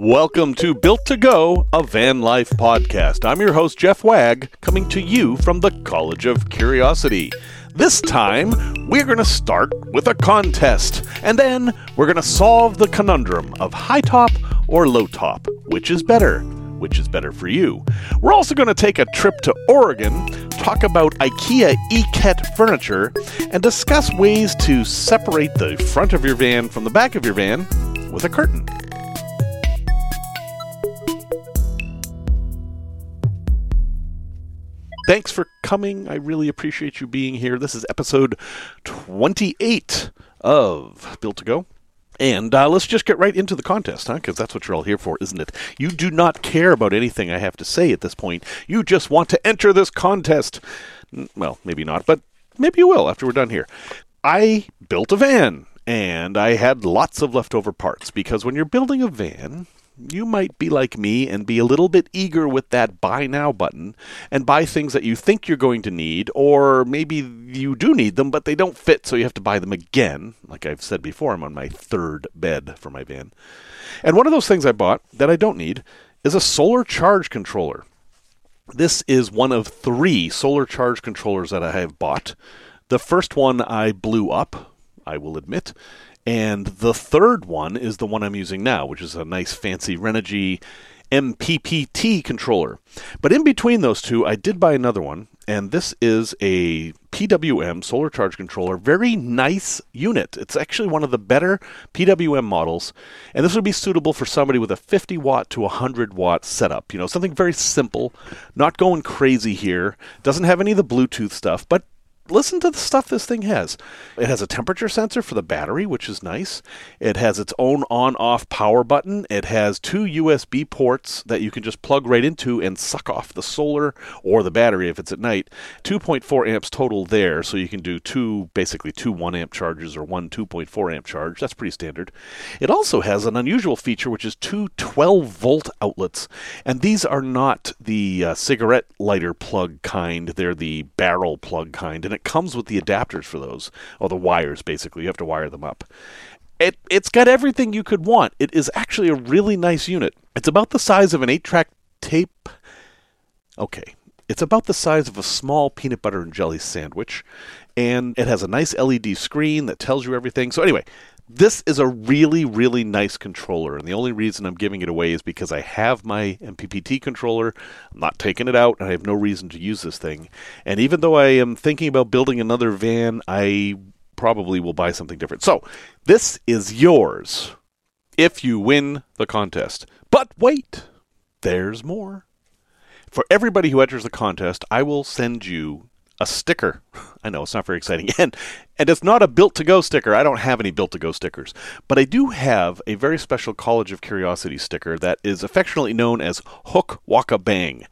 Welcome to Built to Go, a van life podcast. I'm your host, Jeff Wagg, coming to you from the College of Curiosity. This time, we're going to start with a contest, and then we're going to solve the conundrum of high top or low top. Which is better? Which is better for you? We're also going to take a trip to Oregon, talk about IKEA EKET furniture, and discuss ways to separate the front of your van from the back of your van with a curtain. Thanks for coming. I really appreciate you being here. This is episode 28 of Built to Go. And uh, let's just get right into the contest, huh? Because that's what you're all here for, isn't it? You do not care about anything I have to say at this point. You just want to enter this contest. Well, maybe not, but maybe you will after we're done here. I built a van, and I had lots of leftover parts because when you're building a van, you might be like me and be a little bit eager with that buy now button and buy things that you think you're going to need, or maybe you do need them, but they don't fit, so you have to buy them again. Like I've said before, I'm on my third bed for my van. And one of those things I bought that I don't need is a solar charge controller. This is one of three solar charge controllers that I have bought. The first one I blew up, I will admit. And the third one is the one I'm using now, which is a nice fancy Renogy MPPT controller. But in between those two, I did buy another one, and this is a PWM solar charge controller. Very nice unit. It's actually one of the better PWM models, and this would be suitable for somebody with a 50 watt to 100 watt setup. You know, something very simple, not going crazy here. Doesn't have any of the Bluetooth stuff, but listen to the stuff this thing has. It has a temperature sensor for the battery, which is nice. It has its own on off power button. It has two USB ports that you can just plug right into and suck off the solar or the battery if it's at night. 2.4 amps total there, so you can do two, basically two 1 amp charges or one 2.4 amp charge. That's pretty standard. It also has an unusual feature, which is two 12 volt outlets. And these are not the uh, cigarette lighter plug kind, they're the barrel plug kind. And it comes with the adapters for those, or the wires basically. You have to wire them up. It it's got everything you could want. It is actually a really nice unit. It's about the size of an 8-track tape. Okay. It's about the size of a small peanut butter and jelly sandwich, and it has a nice LED screen that tells you everything. So anyway, this is a really, really nice controller, and the only reason I'm giving it away is because I have my MPPT controller. I'm not taking it out, and I have no reason to use this thing. And even though I am thinking about building another van, I probably will buy something different. So, this is yours if you win the contest. But wait, there's more. For everybody who enters the contest, I will send you a sticker. I know it's not very exciting. And and it's not a built to go sticker. I don't have any built to go stickers. But I do have a very special College of Curiosity sticker that is affectionately known as Hook Waka Bang.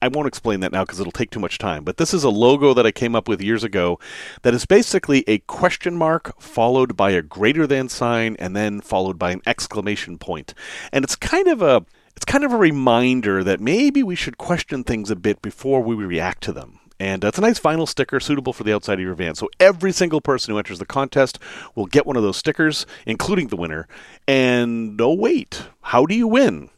I won't explain that now because it'll take too much time. But this is a logo that I came up with years ago that is basically a question mark followed by a greater than sign and then followed by an exclamation point. And it's kind of a it's kind of a reminder that maybe we should question things a bit before we react to them. And uh, it's a nice vinyl sticker suitable for the outside of your van. So every single person who enters the contest will get one of those stickers, including the winner. And oh, wait, how do you win?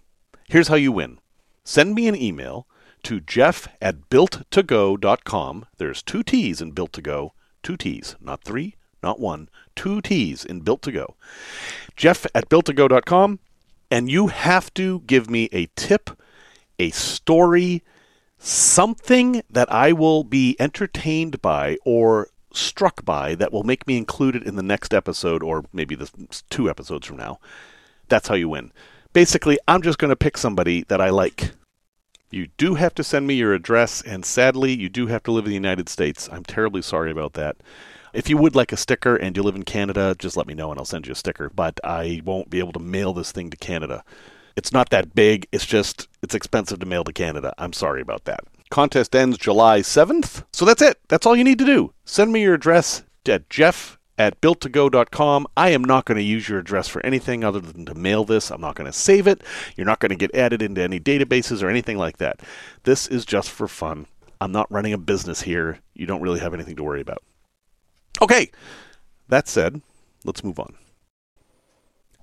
Here's how you win send me an email to jeff at builttogo.com. There's two T's in Built to Go, two T's, not three, not one, two T's in Built to Go. Jeff at builttogo.com. And you have to give me a tip, a story, something that I will be entertained by or struck by that will make me include it in the next episode or maybe the two episodes from now. That's how you win. Basically, I'm just going to pick somebody that I like. You do have to send me your address, and sadly, you do have to live in the United States. I'm terribly sorry about that. If you would like a sticker and you live in Canada, just let me know and I'll send you a sticker. But I won't be able to mail this thing to Canada. It's not that big. It's just it's expensive to mail to Canada. I'm sorry about that. Contest ends July 7th. So that's it. That's all you need to do. Send me your address at jeff at builttogo.com. I am not going to use your address for anything other than to mail this. I'm not going to save it. You're not going to get added into any databases or anything like that. This is just for fun. I'm not running a business here. You don't really have anything to worry about. Okay, that said, let's move on.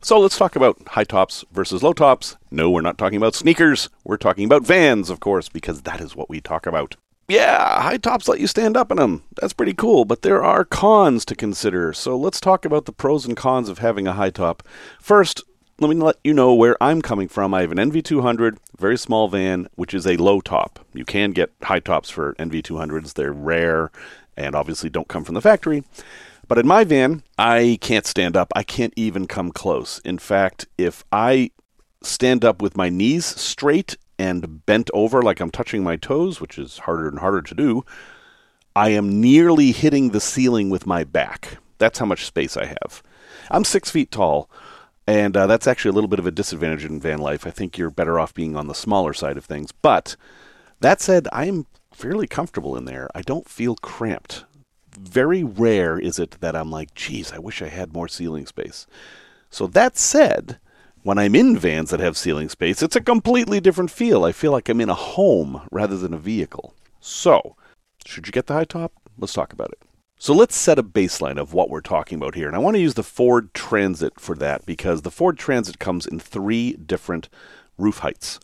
So let's talk about high tops versus low tops. No, we're not talking about sneakers. We're talking about vans, of course, because that is what we talk about. Yeah, high tops let you stand up in them. That's pretty cool, but there are cons to consider. So let's talk about the pros and cons of having a high top. First, let me let you know where I'm coming from. I have an NV200, very small van, which is a low top. You can get high tops for NV200s. They're rare and obviously don't come from the factory. But in my van, I can't stand up. I can't even come close. In fact, if I stand up with my knees straight and bent over like I'm touching my toes, which is harder and harder to do, I am nearly hitting the ceiling with my back. That's how much space I have. I'm six feet tall, and uh, that's actually a little bit of a disadvantage in van life. I think you're better off being on the smaller side of things. But that said, I'm fairly comfortable in there. I don't feel cramped very rare is it that I'm like, geez, I wish I had more ceiling space. So that said, when I'm in vans that have ceiling space, it's a completely different feel. I feel like I'm in a home rather than a vehicle. So, should you get the high top? Let's talk about it. So let's set a baseline of what we're talking about here. And I want to use the Ford Transit for that because the Ford Transit comes in three different roof heights.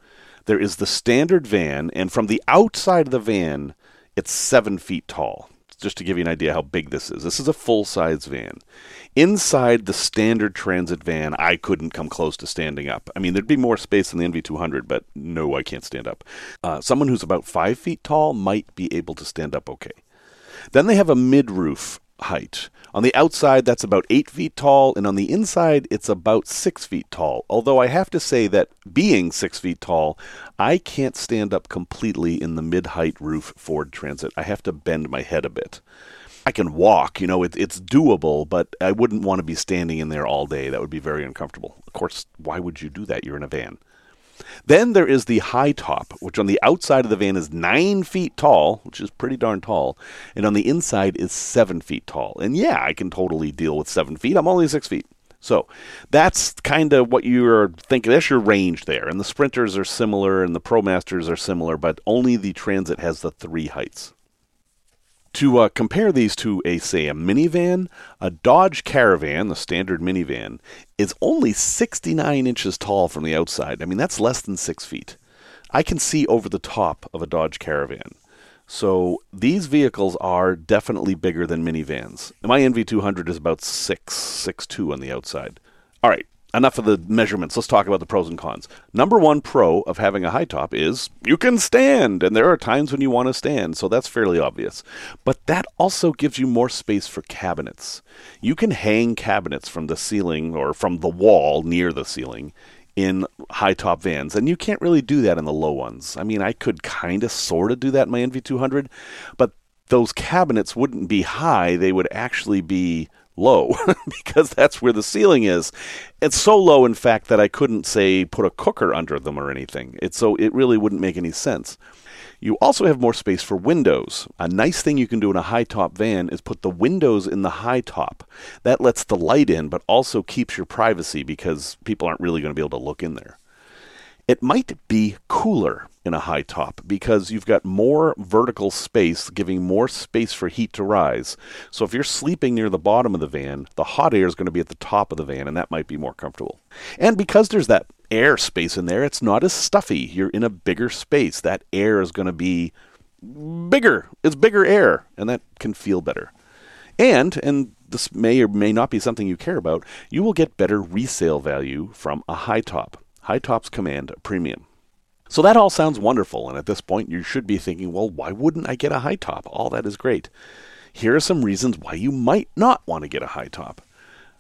There is the standard van, and from the outside of the van, it's seven feet tall just to give you an idea how big this is. This is a full size van. Inside the standard transit van, I couldn't come close to standing up. I mean, there'd be more space in the NV200, but no, I can't stand up. Uh, someone who's about five feet tall might be able to stand up okay. Then they have a mid roof height. On the outside, that's about 8 feet tall, and on the inside, it's about 6 feet tall. Although I have to say that being 6 feet tall, I can't stand up completely in the mid height roof Ford Transit. I have to bend my head a bit. I can walk, you know, it, it's doable, but I wouldn't want to be standing in there all day. That would be very uncomfortable. Of course, why would you do that? You're in a van. Then there is the high top, which on the outside of the van is nine feet tall, which is pretty darn tall, and on the inside is seven feet tall. And yeah, I can totally deal with seven feet. I'm only six feet. So that's kind of what you're thinking. That's your range there. And the Sprinters are similar and the ProMasters are similar, but only the Transit has the three heights. To uh, compare these to a say a minivan, a Dodge Caravan, the standard minivan, is only 69 inches tall from the outside. I mean, that's less than six feet. I can see over the top of a Dodge Caravan. So these vehicles are definitely bigger than minivans. My NV200 is about six, six two on the outside. All right, enough of the measurements. Let's talk about the pros and cons. Number one pro of having a high top is you can stand, and there are times when you want to stand, so that's fairly obvious. But that also gives you more space for cabinets. You can hang cabinets from the ceiling or from the wall near the ceiling in high top vans, and you can't really do that in the low ones. I mean, I could kind of sort of do that in my NV200, but those cabinets wouldn't be high, they would actually be low because that's where the ceiling is. It's so low, in fact, that I couldn't say put a cooker under them or anything. It's so it really wouldn't make any sense. You also have more space for windows. A nice thing you can do in a high top van is put the windows in the high top. That lets the light in, but also keeps your privacy because people aren't really going to be able to look in there. It might be cooler in a high top because you've got more vertical space, giving more space for heat to rise. So if you're sleeping near the bottom of the van, the hot air is going to be at the top of the van, and that might be more comfortable. And because there's that air space in there, it's not as stuffy. You're in a bigger space. That air is going to be bigger. It's bigger air, and that can feel better. And, and this may or may not be something you care about, you will get better resale value from a high top. High tops command a premium. So that all sounds wonderful, and at this point you should be thinking, well, why wouldn't I get a high top? All that is great. Here are some reasons why you might not want to get a high top.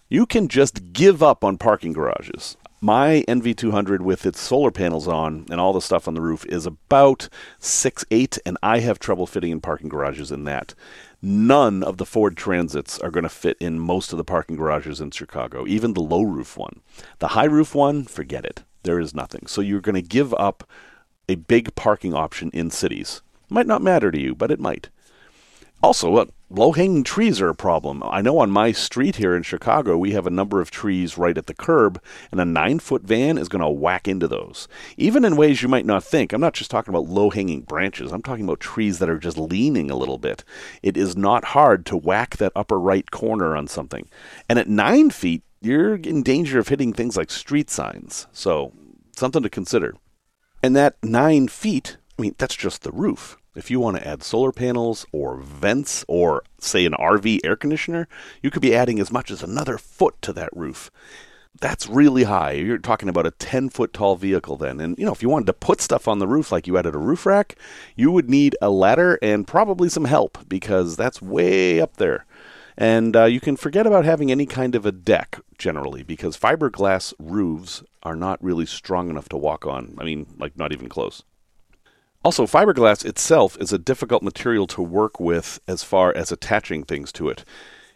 You can just give up on parking garages. My NV200 with its solar panels on and all the stuff on the roof is about six eight, and I have trouble fitting in parking garages in that. None of the Ford Transits are going to fit in most of the parking garages in Chicago, even the low roof one. The high roof one, forget it there is nothing. So you're going to give up a big parking option in cities. Might not matter to you, but it might. Also, uh, low hanging trees are a problem. I know on my street here in Chicago, we have a number of trees right at the curb, and a nine foot van is going to whack into those. Even in ways you might not think. I'm not just talking about low hanging branches, I'm talking about trees that are just leaning a little bit. It is not hard to whack that upper right corner on something. And at nine feet, you're in danger of hitting things like street signs. So, something to consider. And that nine feet, I mean, that's just the roof. If you want to add solar panels or vents or, say, an RV air conditioner, you could be adding as much as another foot to that roof. That's really high. You're talking about a 10 foot tall vehicle then. And, you know, if you wanted to put stuff on the roof like you added a roof rack, you would need a ladder and probably some help because that's way up there. And uh, you can forget about having any kind of a deck generally because fiberglass roofs are not really strong enough to walk on. I mean, like, not even close. Also, fiberglass itself is a difficult material to work with as far as attaching things to it.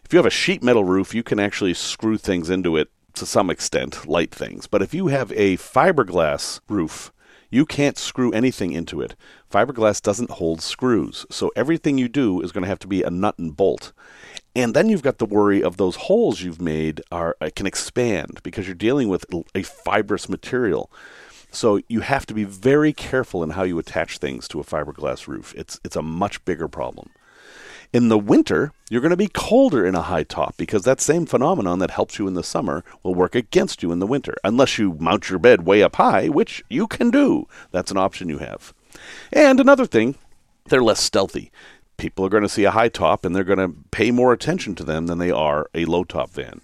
If you have a sheet metal roof, you can actually screw things into it to some extent, light things. But if you have a fiberglass roof, you can't screw anything into it. Fiberglass doesn't hold screws, so everything you do is going to have to be a nut and bolt. And then you've got the worry of those holes you've made are uh, can expand because you're dealing with a fibrous material. So you have to be very careful in how you attach things to a fiberglass roof. It's it's a much bigger problem. In the winter, you're going to be colder in a high top because that same phenomenon that helps you in the summer will work against you in the winter, unless you mount your bed way up high, which you can do. That's an option you have. And another thing, they're less stealthy people are going to see a high top and they're going to pay more attention to them than they are a low top van.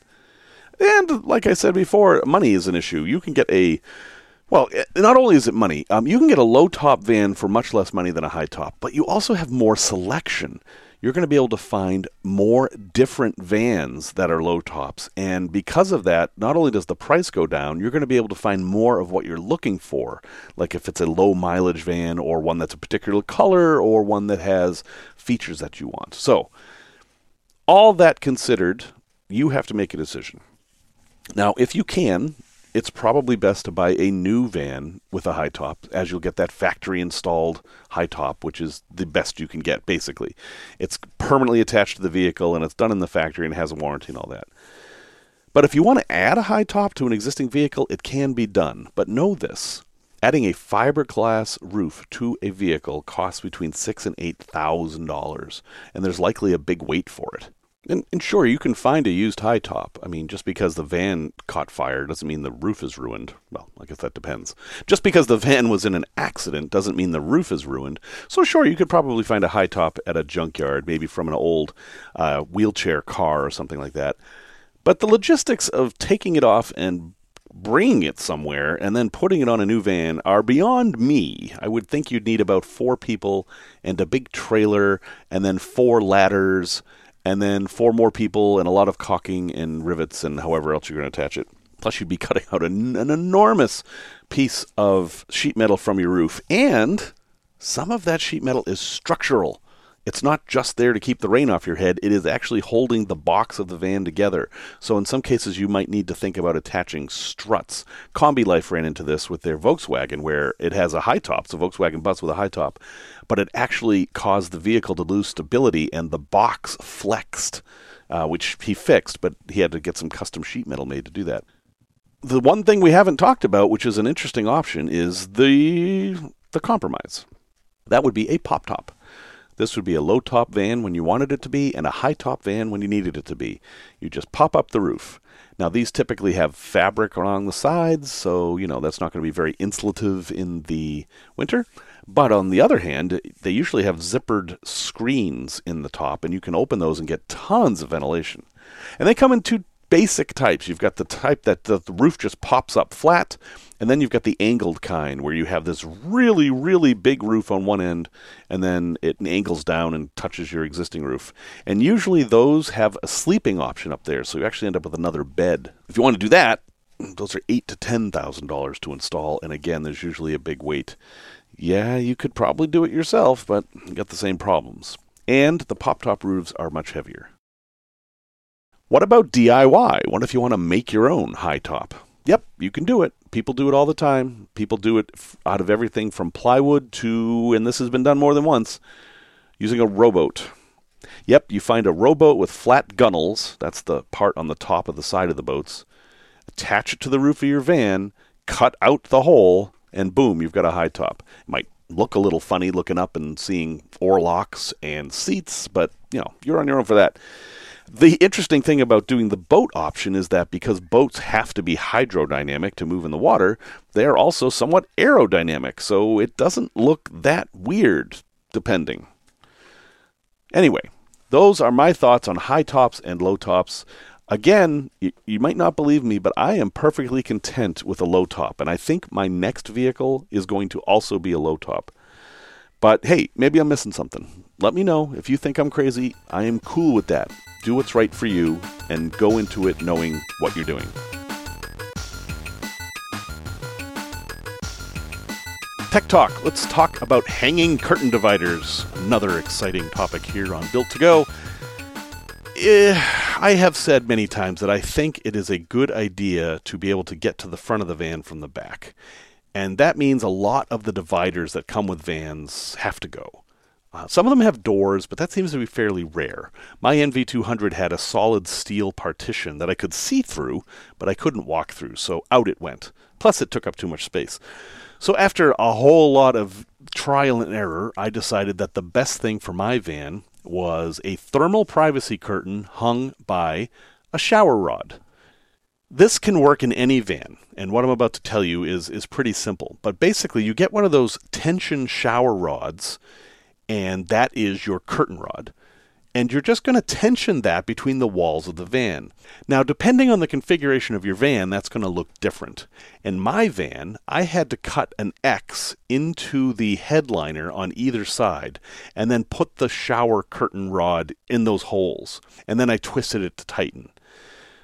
And like I said before, money is an issue. You can get a well, eh, not only is it money, um, you can get a low top van for much less money than a high top, but you also have more selection you're going to be able to find more different vans that are low tops. And because of that, not only does the price go down, you're going to be able to find more of what you're looking for. Like if it's a low mileage van or one that's a particular color or one that has features that you want. So, all that considered, you have to make a decision. Now, if you can, it's probably best to buy a new van with a high top, as you'll get that factory installed high top, which is the best you can get, basically. It's permanently attached to the vehicle and it's done in the factory and has a warranty and all that. But if you want to add a high top to an existing vehicle, it can be done. But know this adding a fiberglass roof to a vehicle costs between six and eight thousand dollars, and there's likely a big wait for it. And, and, sure, you can find a used high top. I mean, just because the van caught fire doesn't mean the roof is ruined. Well, I guess that depends. Just because the van was in an accident doesn't mean the roof is ruined. So, sure, you could probably find a high top at a junkyard, maybe from an old uh, wheelchair car or something like that. But the logistics of taking it off and bringing it somewhere and then putting it on a new van are beyond me. I would think you'd need about four people and a big trailer and then four ladders and then four more people and a lot of caulking and rivets and however else you're going to attach it. Plus, you'd be cutting out an, an enormous piece of sheet metal from your roof, and some of that sheet metal is structural. It's not just there to keep the rain off your head, it is actually holding the box of the van together. So, in some cases, you might need to think about attaching struts. Kombi Life ran into this with their Volkswagen, where it has a high top, so Volkswagen bus with a high top, but it actually caused the vehicle to lose stability and the box flexed, uh, which he fixed, but he had to get some custom sheet metal made to do that. The one thing we haven't talked about, which is an interesting option, is the the compromise. That would be a pop top. This would be a low top van when you wanted it to be and a high top van when you needed it to be. You just pop up the roof. Now, these typically have fabric along the sides, so, you know, that's not going to be very insulative in the winter. But on the other hand, they usually have zippered screens in the top, and you can open those and get tons of ventilation. And they come in two basic types. You've got the type that the, the roof just pops up flat, and then you've got the angled kind where you have this really, really big roof on one end, and then it angles down and touches your existing roof. And usually those have a sleeping option up there, so you actually end up with another bed. If you want to do that, those are eight to ten thousand dollars to install, and again, there's usually a big wait. Yeah, you could probably do it yourself, but you got the same problems. And the pop top roofs are much heavier. What about DIY? What if you want to make your own high top? Yep, you can do it. People do it all the time. People do it out of everything from plywood to, and this has been done more than once, using a rowboat. Yep, you find a rowboat with flat gunnels, that's the part on the top of the side of the boats, attach it to the roof of your van, cut out the hole, and boom, you've got a high top. It might look a little funny looking up and seeing oar locks and seats, but you know, you're on your own for that. The interesting thing about doing the boat option is that because boats have to be hydrodynamic to move in the water, they are also somewhat aerodynamic, so it doesn't look that weird, depending. Anyway, those are my thoughts on high tops and low tops. Again, you, you, might not believe me, but I am perfectly content with a low top, and I think my next vehicle is going to also be a low top. But hey, maybe I'm missing something. Let me know. If you think I'm crazy, I am cool with that. Do what's right for you and go into it knowing what you're doing. Tech Talk. Let's talk about hanging curtain dividers. Another exciting topic here on Built to Go. Eh, I have said many times that I think it is a good idea to be able to get to the front of the van from the back. And that means a lot of the dividers that come with vans have to go. Uh, some of them have doors, but that seems to be fairly rare. My NV200 had a solid steel partition that I could see through, but I couldn't walk through, so out it went. Plus, it took up too much space. So after a whole lot of trial and error, I decided that the best thing for my van was a thermal privacy curtain hung by a shower rod. This can work in any van, and what I'm about to tell you is is pretty simple. But basically, you get one of those tension shower rods, and that is your curtain rod and you're just going to tension that between the walls of the van. Now, depending on the configuration of your van, that's going to look different. In my van, I had to cut an X into the headliner on either side and then put the shower curtain rod in those holes, and then I twisted it to tighten.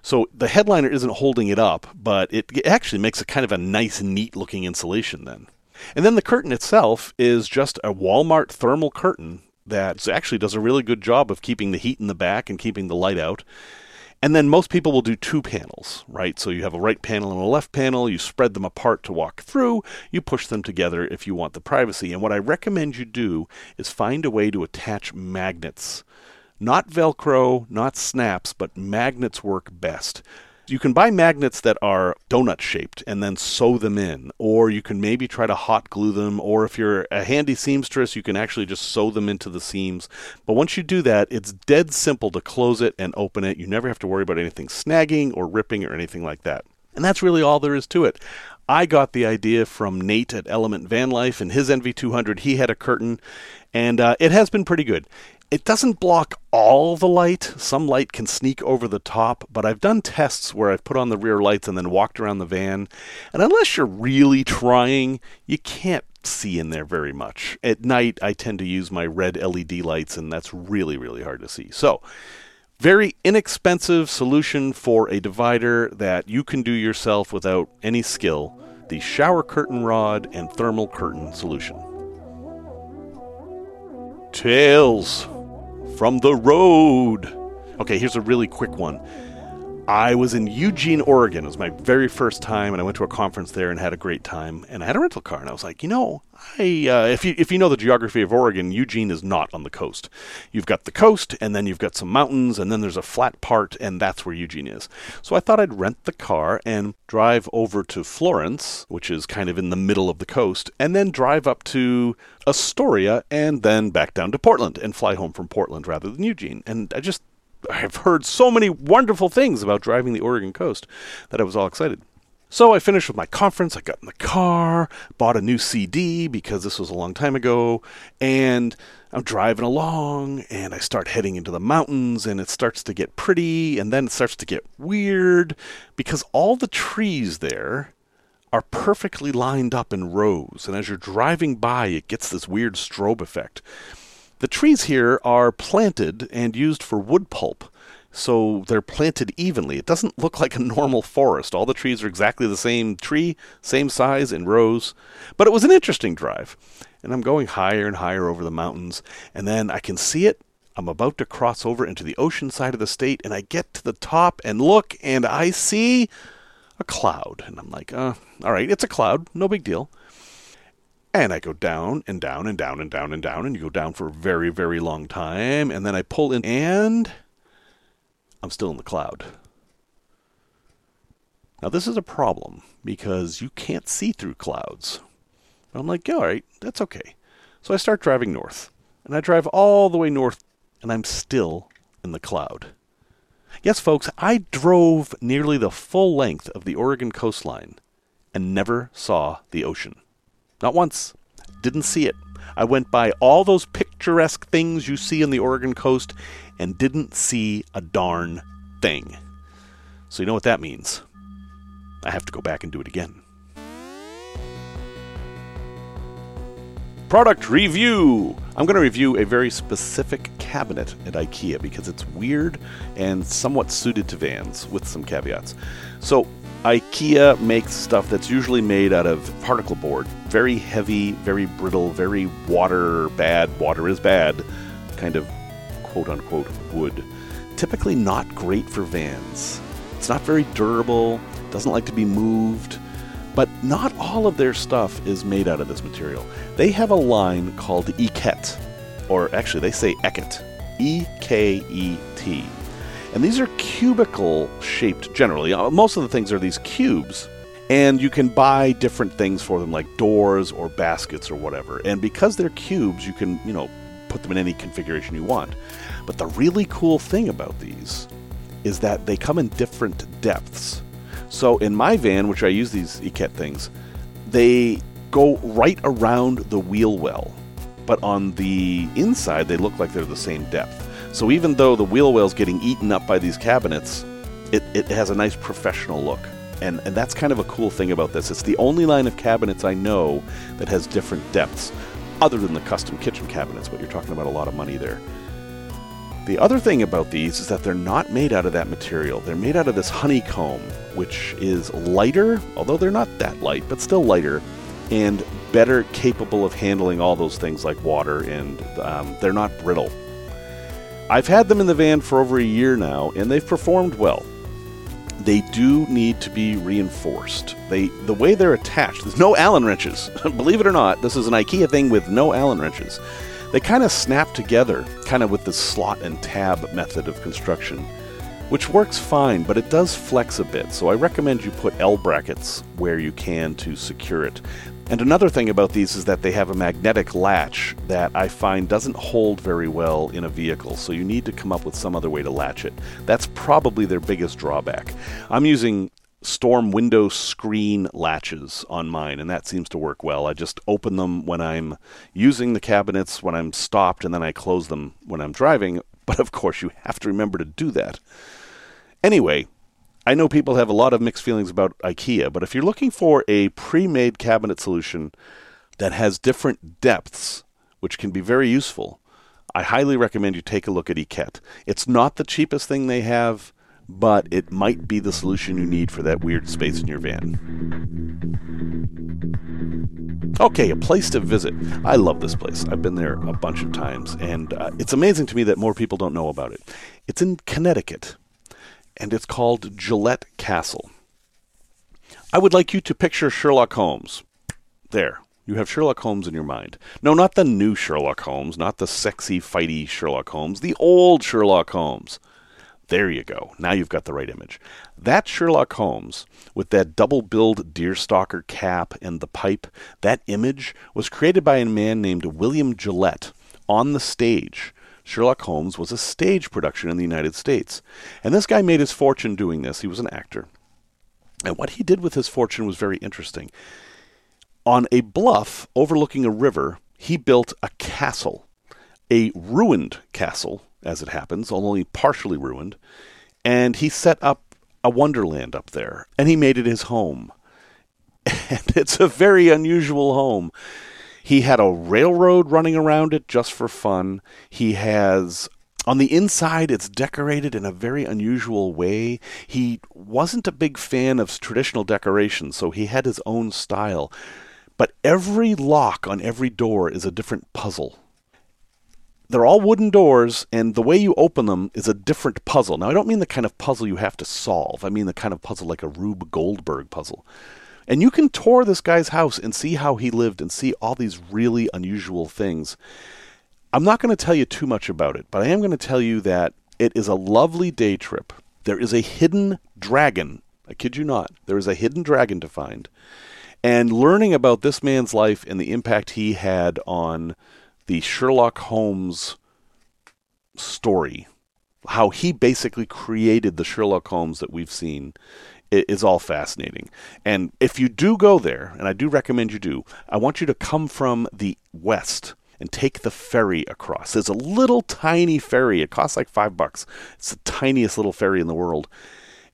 So the headliner isn't holding it up, but it actually makes a kind of a nice, neat looking insulation then. And then the curtain itself is just a Walmart thermal curtain that actually does a really good job of keeping the heat in the back and keeping the light out. And then most people will do two panels, right? So you have a right panel and a left panel, you spread them apart to walk through, you push them together if you want the privacy. And what I recommend you do is find a way to attach magnets. Not Velcro, not snaps, but magnets work best. You can buy magnets that are donut shaped and then sew them in, or you can maybe try to hot glue them, or if you're a handy seamstress, you can actually just sew them into the seams. But once you do that, it's dead simple to close it and open it. You never have to worry about anything snagging or ripping or anything like that. And that's really all there is to it. I got the idea from Nate at Element Van Life and his NV200. He had a curtain, and uh, it has been pretty good. It doesn't block all the light. Some light can sneak over the top, but I've done tests where I've put on the rear lights and then walked around the van. And unless you're really trying, you can't see in there very much. At night, I tend to use my red LED lights, and that's really, really hard to see. So, very inexpensive solution for a divider that you can do yourself without any skill the shower curtain rod and thermal curtain solution. Tales from the road. Okay, here's a really quick one. I was in Eugene, Oregon. It was my very first time, and I went to a conference there and had a great time. And I had a rental car, and I was like, you know, I uh, if you if you know the geography of Oregon, Eugene is not on the coast. You've got the coast, and then you've got some mountains, and then there's a flat part, and that's where Eugene is. So I thought I'd rent the car and drive over to Florence, which is kind of in the middle of the coast, and then drive up to Astoria, and then back down to Portland, and fly home from Portland rather than Eugene. And I just I've heard so many wonderful things about driving the Oregon coast that I was all excited. So I finished with my conference. I got in the car, bought a new CD because this was a long time ago, and I'm driving along and I start heading into the mountains and it starts to get pretty and then it starts to get weird because all the trees there are perfectly lined up in rows and as you're driving by it gets this weird strobe effect. The trees here are planted and used for wood pulp, so they're planted evenly. It doesn't look like a normal forest. All the trees are exactly the same tree, same size, in rows. But it was an interesting drive. And I'm going higher and higher over the mountains, and then I can see it. I'm about to cross over into the ocean side of the state, and I get to the top and look, and I see a cloud. And I'm like, uh, all right, it's a cloud, no big deal. And I go down and down and down and down and down, and you go down for a very, very long time. And then I pull in, and I'm still in the cloud. Now, this is a problem because you can't see through clouds. But I'm like, all right, that's okay. So I start driving north, and I drive all the way north, and I'm still in the cloud. Yes, folks, I drove nearly the full length of the Oregon coastline and never saw the ocean. Not once. Didn't see it. I went by all those picturesque things you see on the Oregon coast and didn't see a darn thing. So, you know what that means? I have to go back and do it again. Product review! I'm going to review a very specific cabinet at IKEA because it's weird and somewhat suited to vans with some caveats. So, IKEA makes stuff that's usually made out of particle board. Very heavy, very brittle, very water bad, water is bad, kind of quote unquote wood. Typically not great for vans. It's not very durable, doesn't like to be moved, but not all of their stuff is made out of this material. They have a line called Eket, or actually they say Eket, E K E T. And these are cubicle shaped generally. Uh, most of the things are these cubes. And you can buy different things for them, like doors or baskets or whatever. And because they're cubes, you can, you know, put them in any configuration you want. But the really cool thing about these is that they come in different depths. So in my van, which I use these Eket things, they go right around the wheel well. But on the inside, they look like they're the same depth. So even though the wheel well's getting eaten up by these cabinets, it, it has a nice professional look. And, and that's kind of a cool thing about this. It's the only line of cabinets I know that has different depths, other than the custom kitchen cabinets, but you're talking about a lot of money there. The other thing about these is that they're not made out of that material. They're made out of this honeycomb, which is lighter, although they're not that light, but still lighter, and better capable of handling all those things like water, and um, they're not brittle. I've had them in the van for over a year now, and they've performed well. They do need to be reinforced. They the way they're attached, there's no Allen wrenches. Believe it or not, this is an IKEA thing with no Allen wrenches. They kind of snap together, kind of with the slot and tab method of construction, which works fine, but it does flex a bit, so I recommend you put L brackets where you can to secure it. And another thing about these is that they have a magnetic latch that I find doesn't hold very well in a vehicle, so you need to come up with some other way to latch it. That's probably their biggest drawback. I'm using storm window screen latches on mine, and that seems to work well. I just open them when I'm using the cabinets, when I'm stopped, and then I close them when I'm driving. But of course, you have to remember to do that. Anyway, I know people have a lot of mixed feelings about IKEA, but if you're looking for a pre made cabinet solution that has different depths, which can be very useful, I highly recommend you take a look at Eket. It's not the cheapest thing they have but it might be the solution you need for that weird space in your van. Okay, a place to visit. I love this place. I've been there a bunch of times, and uh, it's amazing to me that more people don't know about it. It's in Connecticut, and it's called Gillette Castle. I would like you to picture Sherlock Holmes. There, you have Sherlock Holmes in your mind. No, not the new Sherlock Holmes, not the sexy, fighty Sherlock Holmes, the old Sherlock Holmes. There you go. Now you've got the right image. That Sherlock Holmes, with that double billed deerstalker cap and the pipe, that image was created by a man named William Gillette on the stage. Sherlock Holmes was a stage production in the United States. And this guy made his fortune doing this. He was an actor. And what he did with his fortune was very interesting. On a bluff overlooking a river, he built a castle, a ruined castle as it happens, only partially ruined. And he set up a wonderland up there, and he made it his home. And it's a very unusual home. He had a railroad running around it just for fun. He has on the inside, it's decorated in a very unusual way. He wasn't a big fan of traditional decoration, so he had his own style. But every lock on every door is a different puzzle they're all wooden doors, and the way you open them is a different puzzle. Now, I don't mean the kind of puzzle you have to solve. I mean the kind of puzzle like a Rube Goldberg puzzle. And you can tour this guy's house and see how he lived and see all these really unusual things. I'm not going to tell you too much about it, but I am going to tell you that it is a lovely day trip. There is a hidden dragon. I kid you not. There is a hidden dragon to find. And learning about this man's life and the impact he had on the Sherlock Holmes story how he basically created the Sherlock Holmes that we've seen is all fascinating. And if you do go there, and I do recommend you do, I want you to come from the west and take the ferry across. There's a little tiny ferry. It costs like five bucks. It's the tiniest little ferry in the world.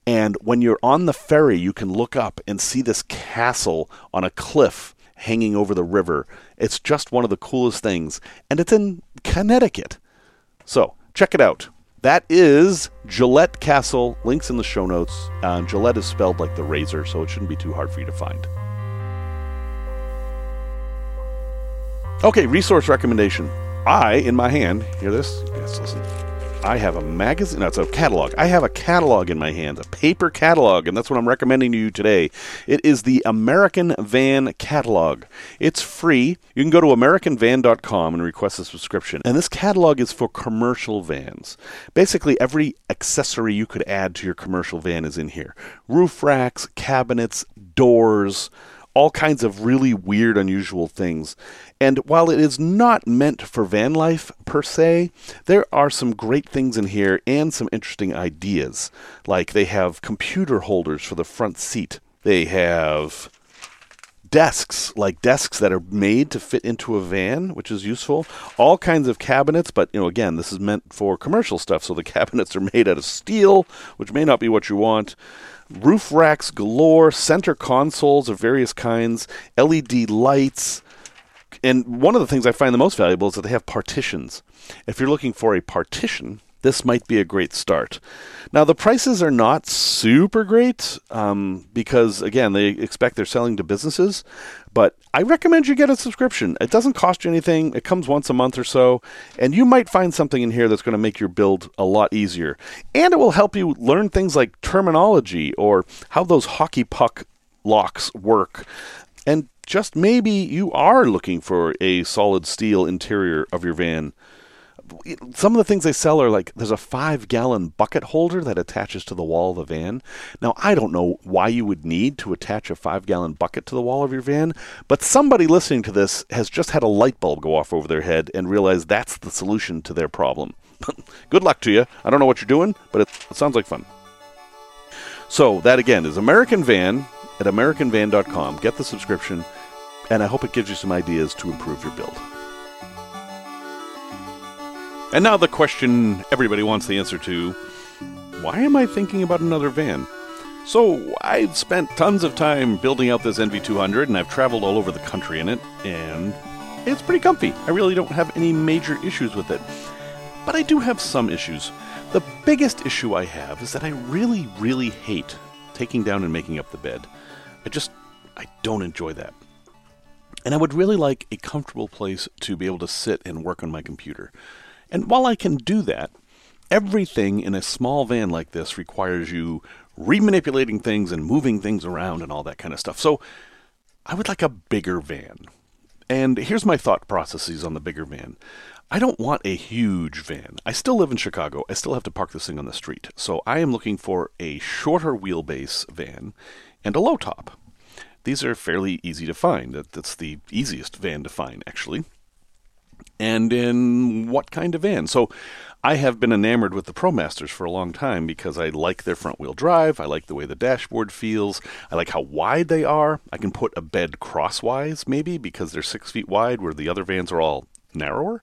And when you're on the ferry, you can look up and see this castle on a cliff hanging over the river. It's just one of the coolest things. And it's in Connecticut. So check it out. That is Gillette Castle. Links in the show notes. Uh, Gillette is spelled like the razor, so it shouldn't be too hard for you to find. Okay, resource recommendation. I, in my hand, hear this? Yes, listen. I have a magazine. No, it's a catalog. I have a catalog in my hand, a paper catalog, and that's what I'm recommending to you today. It is the American Van Catalog. It's free. You can go to AmericanVan.com and request a subscription. And this catalog is for commercial vans. Basically, every accessory you could add to your commercial van is in here roof racks, cabinets, doors all kinds of really weird, unusual things. And while it is not meant for van life per se, there are some great things in here and some interesting ideas. Like they have computer holders for the front seat, they have desks, like desks that are made to fit into a van, which is useful. All kinds of cabinets, but you know, again, this is meant for commercial stuff, so the cabinets are made out of steel, which may not be what you want roof racks galore, center consoles of various kinds, LED lights. And one of the things I find the most valuable is that they have partitions. If you're looking for a partition, this might be a great start. Now, the prices are not super great um, because, again, they expect they're selling to businesses, but I recommend you get a subscription. It doesn't cost you anything, it comes once a month or so, and you might find something in here that's going to make your build a lot easier. And it will help you learn things like terminology or how those hockey puck locks work. And just maybe you are looking for a solid steel interior of your van some of the things they sell are like there's a five gallon bucket holder that attaches to the wall of the van. Now, I don't know why you would need to attach a five gallon bucket to the wall of your van, but somebody listening to this has just had a light bulb go off over their head and realized that's the solution to their problem. Good luck to you. I don't know what you're doing, but it, sounds like fun. So, that again is American Van at AmericanVan.com. Get the subscription, and I hope it gives you some ideas to improve your build. And now the question everybody wants the answer to why am I thinking about another van? So, I've spent tons of time building out this NV200 and I've traveled all over the country in it, and it's pretty comfy. I really don't have any major issues with it. But I do have some issues. The biggest issue I have is that I really, really hate taking down and making up the bed. I just, I don't enjoy that. And I would really like a comfortable place to be able to sit and work on my computer. And while I can do that, everything in a small van like this requires you remanipulating things and moving things around and all that kind of stuff. So I would like a bigger van. And here's my thought processes on the bigger van. I don't want a huge van. I still live in Chicago. I still have to park this thing on the street. So I am looking for a shorter wheelbase van and a low top. These are fairly easy to find. That's the easiest van to find, actually and in what kind of van. So I have been enamored with the ProMasters for a long time because I like their front wheel drive. I like the way the dashboard feels. I like how wide they are. I can put a bed crosswise, maybe, because they're six feet wide, where the other vans are all narrower.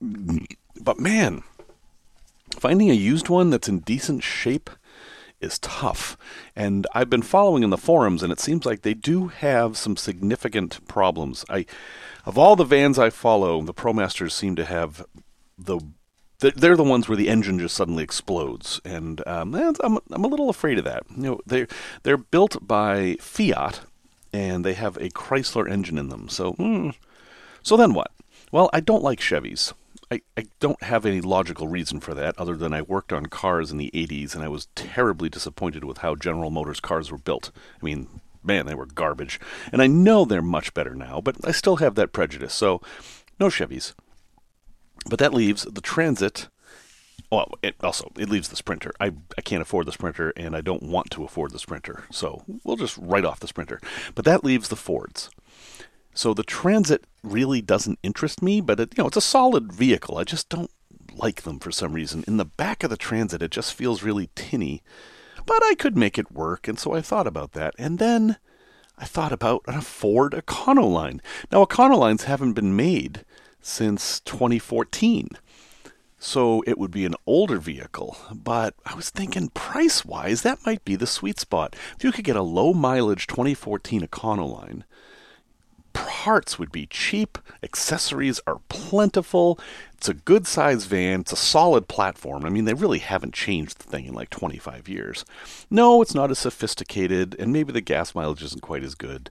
But man, finding a used one that's in decent shape is tough. And I've been following in the forums, and it seems like they do have some significant problems. I, of all the vans I follow, the ProMasters seem to have the they're the ones where the engine just suddenly explodes, and um, I'm I'm a little afraid of that. You know, they're they're built by Fiat, and they have a Chrysler engine in them. So, mm, so then what? Well, I don't like Chevys. I, I don't have any logical reason for that other than I worked on cars in the 80s and I was terribly disappointed with how General Motors cars were built. I mean, man, they were garbage. And I know they're much better now, but I still have that prejudice. So, no Chevys. But that leaves the Transit. Well, it also it leaves the Sprinter. I I can't afford the Sprinter, and I don't want to afford the Sprinter. So we'll just write off the Sprinter. But that leaves the Fords. So the Transit really doesn't interest me, but it, you know it's a solid vehicle. I just don't like them for some reason. In the back of the Transit, it just feels really tinny. But I could make it work, and so I thought about that. And then I thought about a Ford Econoline. Now, Econolines haven't been made since 2014. So it would be an older vehicle, but I was thinking price wise, that might be the sweet spot. If you could get a low mileage 2014 Econoline, parts would be cheap, accessories are plentiful, it's a good sized van, it's a solid platform. I mean, they really haven't changed the thing in like 25 years. No, it's not as sophisticated, and maybe the gas mileage isn't quite as good.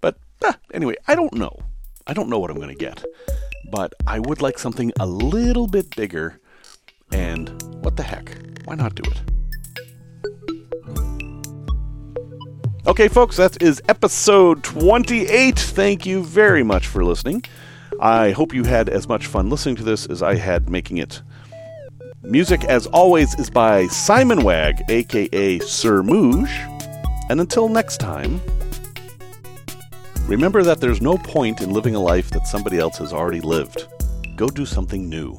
But ah, anyway, I don't know. I don't know what I'm going to get. But I would like something a little bit bigger, and what the heck? Why not do it? Okay, folks, that is episode 28. Thank you very much for listening. I hope you had as much fun listening to this as I had making it. Music, as always, is by Simon Wag, aka Sir Mooge. And until next time, remember that there's no point in living a life that somebody else has already lived. Go do something new.